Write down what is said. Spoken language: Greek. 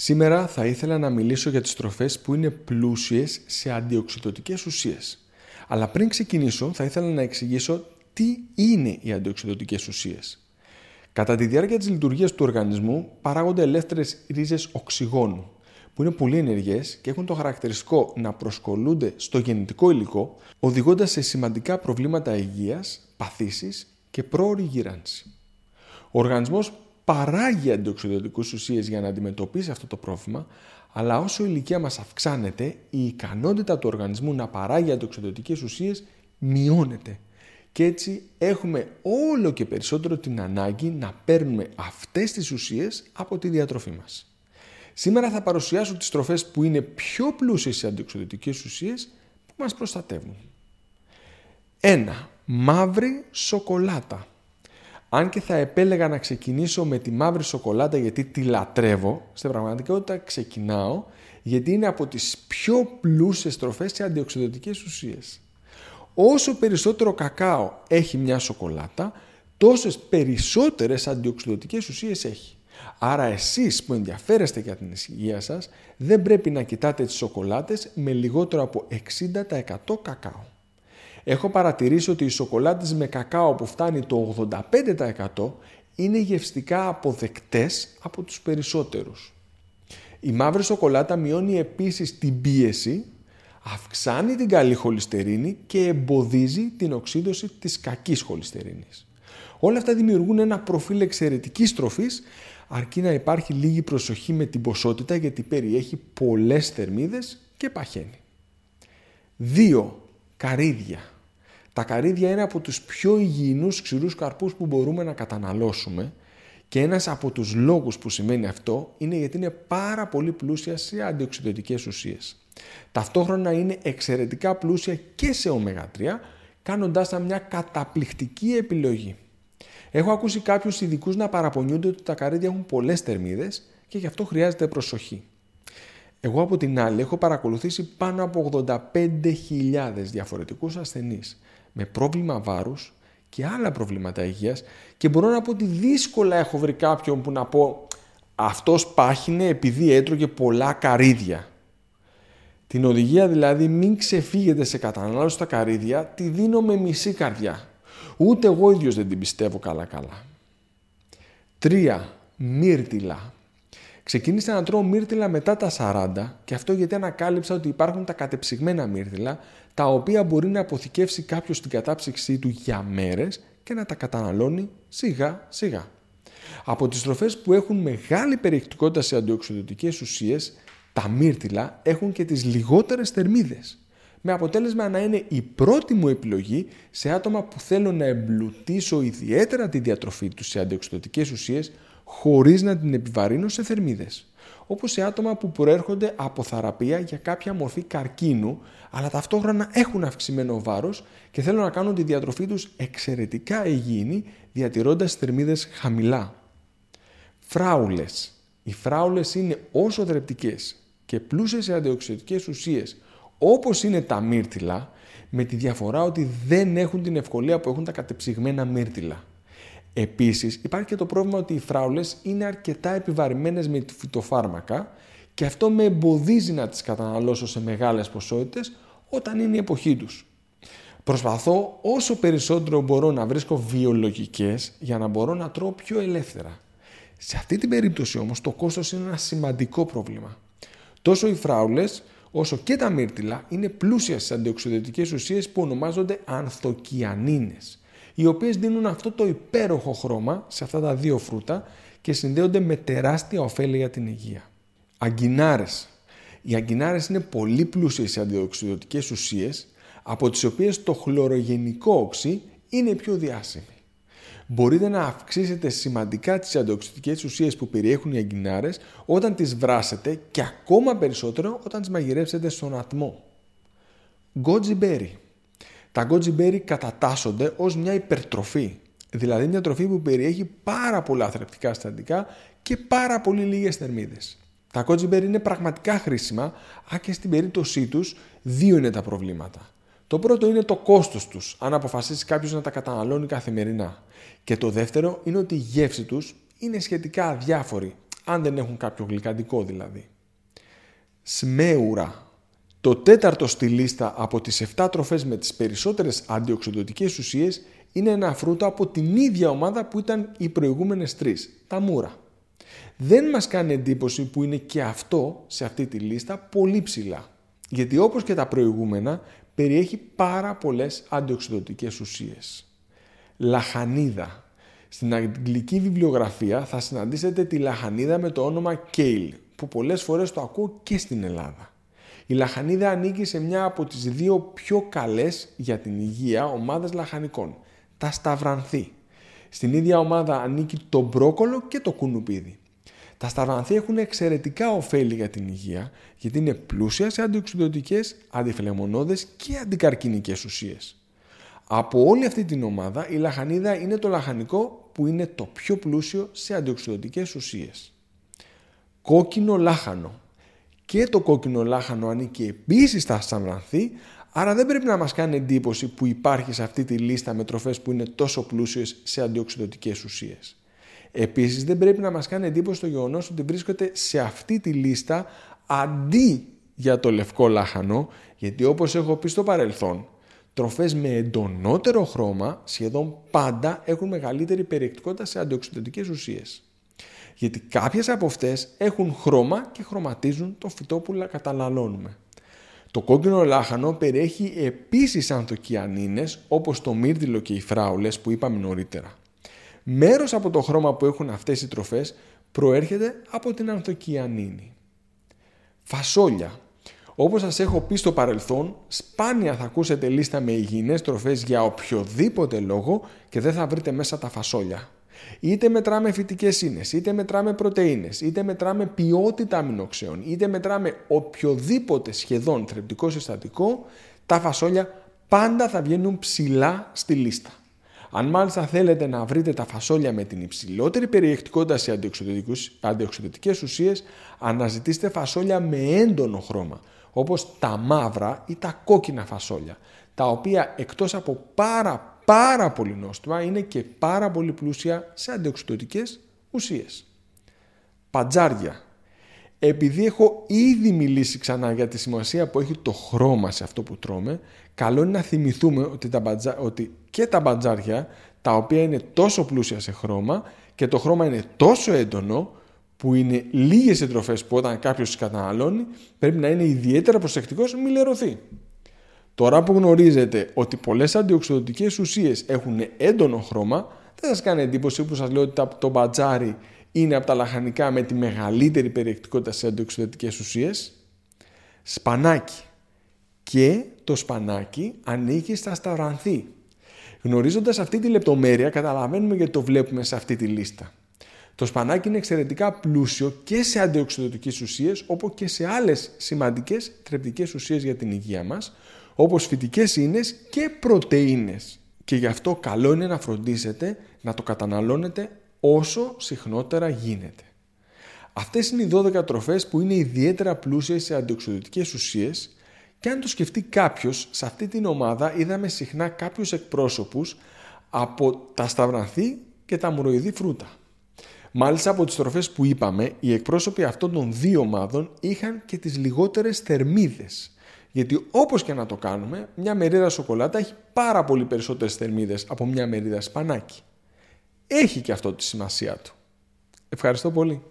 Σήμερα θα ήθελα να μιλήσω για τις τροφές που είναι πλούσιες σε αντιοξυδοτικές ουσίες. Αλλά πριν ξεκινήσω θα ήθελα να εξηγήσω τι είναι οι αντιοξυδοτικές ουσίες. Κατά τη διάρκεια της λειτουργίας του οργανισμού παράγονται ελεύθερες ρίζες οξυγόνου που είναι πολύ ενεργές και έχουν το χαρακτηριστικό να προσκολούνται στο γεννητικό υλικό οδηγώντας σε σημαντικά προβλήματα υγείας, παθήσεις και πρόορη γύρανση. Ο οργανισμός παράγει αντιοξυδοτικούς ουσίες για να αντιμετωπίσει αυτό το πρόβλημα, αλλά όσο η ηλικία μας αυξάνεται, η ικανότητα του οργανισμού να παράγει αντιοξυδοτικές ουσίες μειώνεται. Και έτσι έχουμε όλο και περισσότερο την ανάγκη να παίρνουμε αυτές τις ουσίες από τη διατροφή μας. Σήμερα θα παρουσιάσω τις τροφές που είναι πιο πλούσιες σε αντιοξυδοτικές ουσίες που μας προστατεύουν. 1. Μαύρη σοκολάτα. Αν και θα επέλεγα να ξεκινήσω με τη μαύρη σοκολάτα γιατί τη λατρεύω, στην πραγματικότητα ξεκινάω γιατί είναι από τις πιο πλούσιες τροφές σε αντιοξυδοτικές ουσίες. Όσο περισσότερο κακάο έχει μια σοκολάτα, τόσες περισσότερες αντιοξυδοτικές ουσίες έχει. Άρα εσείς που ενδιαφέρεστε για την υγεία σας, δεν πρέπει να κοιτάτε τις σοκολάτες με λιγότερο από 60% κακάο. Έχω παρατηρήσει ότι οι σοκολάτες με κακάο που φτάνει το 85% είναι γευστικά αποδεκτές από τους περισσότερους. Η μαύρη σοκολάτα μειώνει επίσης την πίεση, αυξάνει την καλή χολυστερίνη και εμποδίζει την οξύδωση της κακής χολυστερίνης. Όλα αυτά δημιουργούν ένα προφίλ εξαιρετικής τροφής αρκεί να υπάρχει λίγη προσοχή με την ποσότητα γιατί περιέχει πολλές θερμίδες και παχαίνει. 2. Καρύδια. Τα καρύδια είναι από τους πιο υγιεινούς ξηρούς καρπούς που μπορούμε να καταναλώσουμε και ένας από τους λόγους που σημαίνει αυτό είναι γιατί είναι πάρα πολύ πλούσια σε αντιοξυδοτικές ουσίες. Ταυτόχρονα είναι εξαιρετικά πλούσια και σε ω3, κάνοντάς τα μια καταπληκτική επιλογή. Έχω ακούσει κάποιους ειδικούς να παραπονιούνται ότι τα καρύδια έχουν πολλές θερμίδες και γι' αυτό χρειάζεται προσοχή. Εγώ από την άλλη έχω παρακολουθήσει πάνω από 85.000 διαφορετικούς ασθενείς με πρόβλημα βάρους και άλλα προβλήματα υγείας και μπορώ να πω ότι δύσκολα έχω βρει κάποιον που να πω αυτός πάχινε επειδή έτρωγε πολλά καρύδια. Την οδηγία δηλαδή μην ξεφύγετε σε κατανάλωση στα καρύδια τη δίνω με μισή καρδιά. Ούτε εγώ ίδιος δεν την πιστεύω καλά-καλά. Τρία, Μύρτιλα. Ξεκίνησα να τρώω μύρτιλα μετά τα 40 και αυτό γιατί ανακάλυψα ότι υπάρχουν τα κατεψυγμένα μύρτιλα τα οποία μπορεί να αποθηκεύσει κάποιος την κατάψυξή του για μέρες και να τα καταναλώνει σιγά σιγά. Από τις τροφές που έχουν μεγάλη περιεκτικότητα σε αντιοξυδοτικές ουσίες, τα μύρτιλα έχουν και τις λιγότερες θερμίδες με αποτέλεσμα να είναι η πρώτη μου επιλογή σε άτομα που θέλω να εμπλουτίσω ιδιαίτερα τη διατροφή τους σε αντιοξυδοτικές ουσίες χωρίς να την επιβαρύνω σε θερμίδες. Όπως σε άτομα που προέρχονται από θεραπεία για κάποια μορφή καρκίνου, αλλά ταυτόχρονα έχουν αυξημένο βάρος και θέλουν να κάνουν τη διατροφή τους εξαιρετικά υγιεινή, διατηρώντας θερμίδες χαμηλά. Φράουλες. Οι φράουλες είναι όσο δρεπτικές και πλούσιες σε αντιοξυδοτικές ουσίες όπως είναι τα μύρτιλα, με τη διαφορά ότι δεν έχουν την ευκολία που έχουν τα κατεψυγμένα μύρτιλα. Επίσης, υπάρχει και το πρόβλημα ότι οι φράουλες είναι αρκετά επιβαρημένες με τη φυτοφάρμακα και αυτό με εμποδίζει να τις καταναλώσω σε μεγάλες ποσότητες όταν είναι η εποχή τους. Προσπαθώ όσο περισσότερο μπορώ να βρίσκω βιολογικές για να μπορώ να τρώω πιο ελεύθερα. Σε αυτή την περίπτωση όμως το κόστος είναι ένα σημαντικό πρόβλημα. Τόσο οι φράουλες όσο και τα μύρτιλα είναι πλούσια στις αντιοξυδοτικές ουσίες που ονομάζονται ανθοκιανίνες, οι οποίες δίνουν αυτό το υπέροχο χρώμα σε αυτά τα δύο φρούτα και συνδέονται με τεράστια ωφέλη για την υγεία. Αγκινάρες. Οι αγκινάρες είναι πολύ πλούσιες σε αντιοξυδοτικές ουσίες, από τις οποίες το χλωρογενικό οξύ είναι πιο διάσημη μπορείτε να αυξήσετε σημαντικά τις αντιοξυδικές ουσίες που περιέχουν οι αγκινάρες όταν τις βράσετε και ακόμα περισσότερο όταν τις μαγειρέψετε στον ατμό. Goji berry. Τα goji berry κατατάσσονται ως μια υπερτροφή, δηλαδή μια τροφή που περιέχει πάρα πολλά θρεπτικά συστατικά και πάρα πολύ λίγες θερμίδες. Τα goji berry είναι πραγματικά χρήσιμα, α και στην περίπτωσή τους δύο είναι τα προβλήματα. Το πρώτο είναι το κόστος τους, αν αποφασίσει κάποιος να τα καταναλώνει καθημερινά. Και το δεύτερο είναι ότι η γεύση τους είναι σχετικά αδιάφορη, αν δεν έχουν κάποιο γλυκαντικό δηλαδή. Σμέουρα. Το τέταρτο στη λίστα από τις 7 τροφές με τις περισσότερες αντιοξυδοτικές ουσίες είναι ένα φρούτο από την ίδια ομάδα που ήταν οι προηγούμενες τρεις, τα μούρα. Δεν μας κάνει εντύπωση που είναι και αυτό σε αυτή τη λίστα πολύ ψηλά. Γιατί όπως και τα προηγούμενα περιέχει πάρα πολλές αντιοξυδοτικές ουσίες. Λαχανίδα. Στην αγγλική βιβλιογραφία θα συναντήσετε τη λαχανίδα με το όνομα Kale, που πολλές φορές το ακούω και στην Ελλάδα. Η λαχανίδα ανήκει σε μια από τις δύο πιο καλές για την υγεία ομάδες λαχανικών, τα σταυρανθή. Στην ίδια ομάδα ανήκει το μπρόκολο και το κουνουπίδι. Τα σταυρανθή έχουν εξαιρετικά ωφέλη για την υγεία γιατί είναι πλούσια σε αντιοξυδοτικές, αντιφλεμονώδες και αντικαρκυνικές ουσίες. Από όλη αυτή την ομάδα η λαχανίδα είναι το λαχανικό που είναι το πιο πλούσιο σε αντιοξυδοτικές ουσίες. Κόκκινο λάχανο. Και το κόκκινο λάχανο ανήκει επίσης στα σταυρανθή Άρα δεν πρέπει να μας κάνει εντύπωση που υπάρχει σε αυτή τη λίστα με τροφές που είναι τόσο πλούσιες σε αντιοξυδοτικές ουσίες. Επίσης δεν πρέπει να μας κάνει εντύπωση το γεγονός ότι βρίσκεται σε αυτή τη λίστα αντί για το λευκό λάχανο, γιατί όπως έχω πει στο παρελθόν, τροφές με εντονότερο χρώμα σχεδόν πάντα έχουν μεγαλύτερη περιεκτικότητα σε αντιοξυδοτικές ουσίες. Γιατί κάποιες από αυτές έχουν χρώμα και χρωματίζουν το φυτό που καταναλώνουμε. Το κόκκινο λάχανο περιέχει επίσης ανθοκιανίνες όπως το μύρτιλο και οι φράουλες που είπαμε νωρίτερα. Μέρος από το χρώμα που έχουν αυτές οι τροφές προέρχεται από την ανθοκιανίνη. Φασόλια. Όπως σας έχω πει στο παρελθόν, σπάνια θα ακούσετε λίστα με υγιεινές τροφές για οποιοδήποτε λόγο και δεν θα βρείτε μέσα τα φασόλια. Είτε μετράμε φυτικές ίνες, είτε μετράμε πρωτεΐνες, είτε μετράμε ποιότητα αμινοξέων, είτε μετράμε οποιοδήποτε σχεδόν θρεπτικό συστατικό, τα φασόλια πάντα θα βγαίνουν ψηλά στη λίστα. Αν μάλιστα θέλετε να βρείτε τα φασόλια με την υψηλότερη περιεκτικότητα σε αντιοξυδοτικές ουσίες, αναζητήστε φασόλια με έντονο χρώμα, όπως τα μαύρα ή τα κόκκινα φασόλια, τα οποία εκτός από πάρα πάρα πολύ νόστιμα είναι και πάρα πολύ πλούσια σε αντιοξυδοτικές ουσίες. Παντζάρια. Επειδή έχω ήδη μιλήσει ξανά για τη σημασία που έχει το χρώμα σε αυτό που τρώμε, καλό είναι να θυμηθούμε ότι, τα ότι και τα μπατζάρια, τα οποία είναι τόσο πλούσια σε χρώμα και το χρώμα είναι τόσο έντονο, που είναι λίγες εντροφές που όταν κάποιος τις καταναλώνει, πρέπει να είναι ιδιαίτερα προσεκτικός μη λερωθεί. Τώρα που γνωρίζετε ότι πολλές αντιοξυδοτικές ουσίες έχουν έντονο χρώμα, δεν σας κάνει εντύπωση που σας λέω ότι το μπατζάρι είναι από τα λαχανικά με τη μεγαλύτερη περιεκτικότητα σε αντιοξυδοτικές ουσίες. Σπανάκι. Και το σπανάκι ανήκει στα σταρανθή. Γνωρίζοντας αυτή τη λεπτομέρεια καταλαβαίνουμε γιατί το βλέπουμε σε αυτή τη λίστα. Το σπανάκι είναι εξαιρετικά πλούσιο και σε αντιοξυδοτικές ουσίες όπως και σε άλλες σημαντικές θρεπτικές ουσίες για την υγεία μας όπως φυτικές ίνες και πρωτεΐνες. Και γι' αυτό καλό είναι να φροντίσετε να το καταναλώνετε όσο συχνότερα γίνεται. Αυτές είναι οι 12 τροφές που είναι ιδιαίτερα πλούσιες σε αντιοξυδοτικές ουσίες και αν το σκεφτεί κάποιος, σε αυτή την ομάδα είδαμε συχνά κάποιους εκπρόσωπους από τα σταυρανθή και τα μουροειδή φρούτα. Μάλιστα από τις τροφές που είπαμε, οι εκπρόσωποι αυτών των δύο ομάδων είχαν και τις λιγότερες θερμίδες. Γιατί όπως και να το κάνουμε, μια μερίδα σοκολάτα έχει πάρα πολύ περισσότερες θερμίδες από μια μερίδα σπανάκι. Έχει και αυτό τη σημασία του. Ευχαριστώ πολύ.